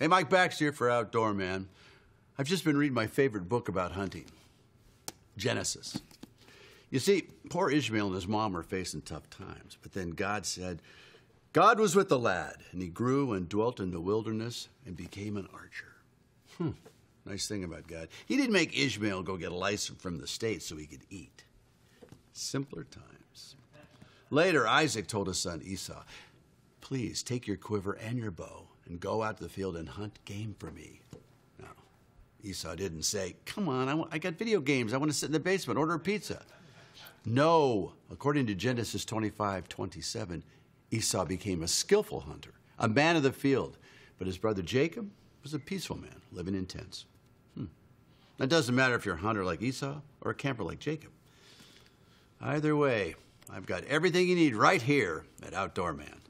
Hey, Mike Baxter for Outdoor Man. I've just been reading my favorite book about hunting Genesis. You see, poor Ishmael and his mom were facing tough times, but then God said, God was with the lad, and he grew and dwelt in the wilderness and became an archer. Hmm. Nice thing about God. He didn't make Ishmael go get a license from the state so he could eat. Simpler times. Later, Isaac told his son Esau, Please take your quiver and your bow and go out to the field and hunt game for me. No. Esau didn't say, Come on, I, I got video games. I want to sit in the basement, order a pizza. No, according to Genesis 25 27, Esau became a skillful hunter, a man of the field. But his brother Jacob was a peaceful man, living in tents. Hmm. It doesn't matter if you're a hunter like Esau or a camper like Jacob. Either way, I've got everything you need right here at Outdoor Man.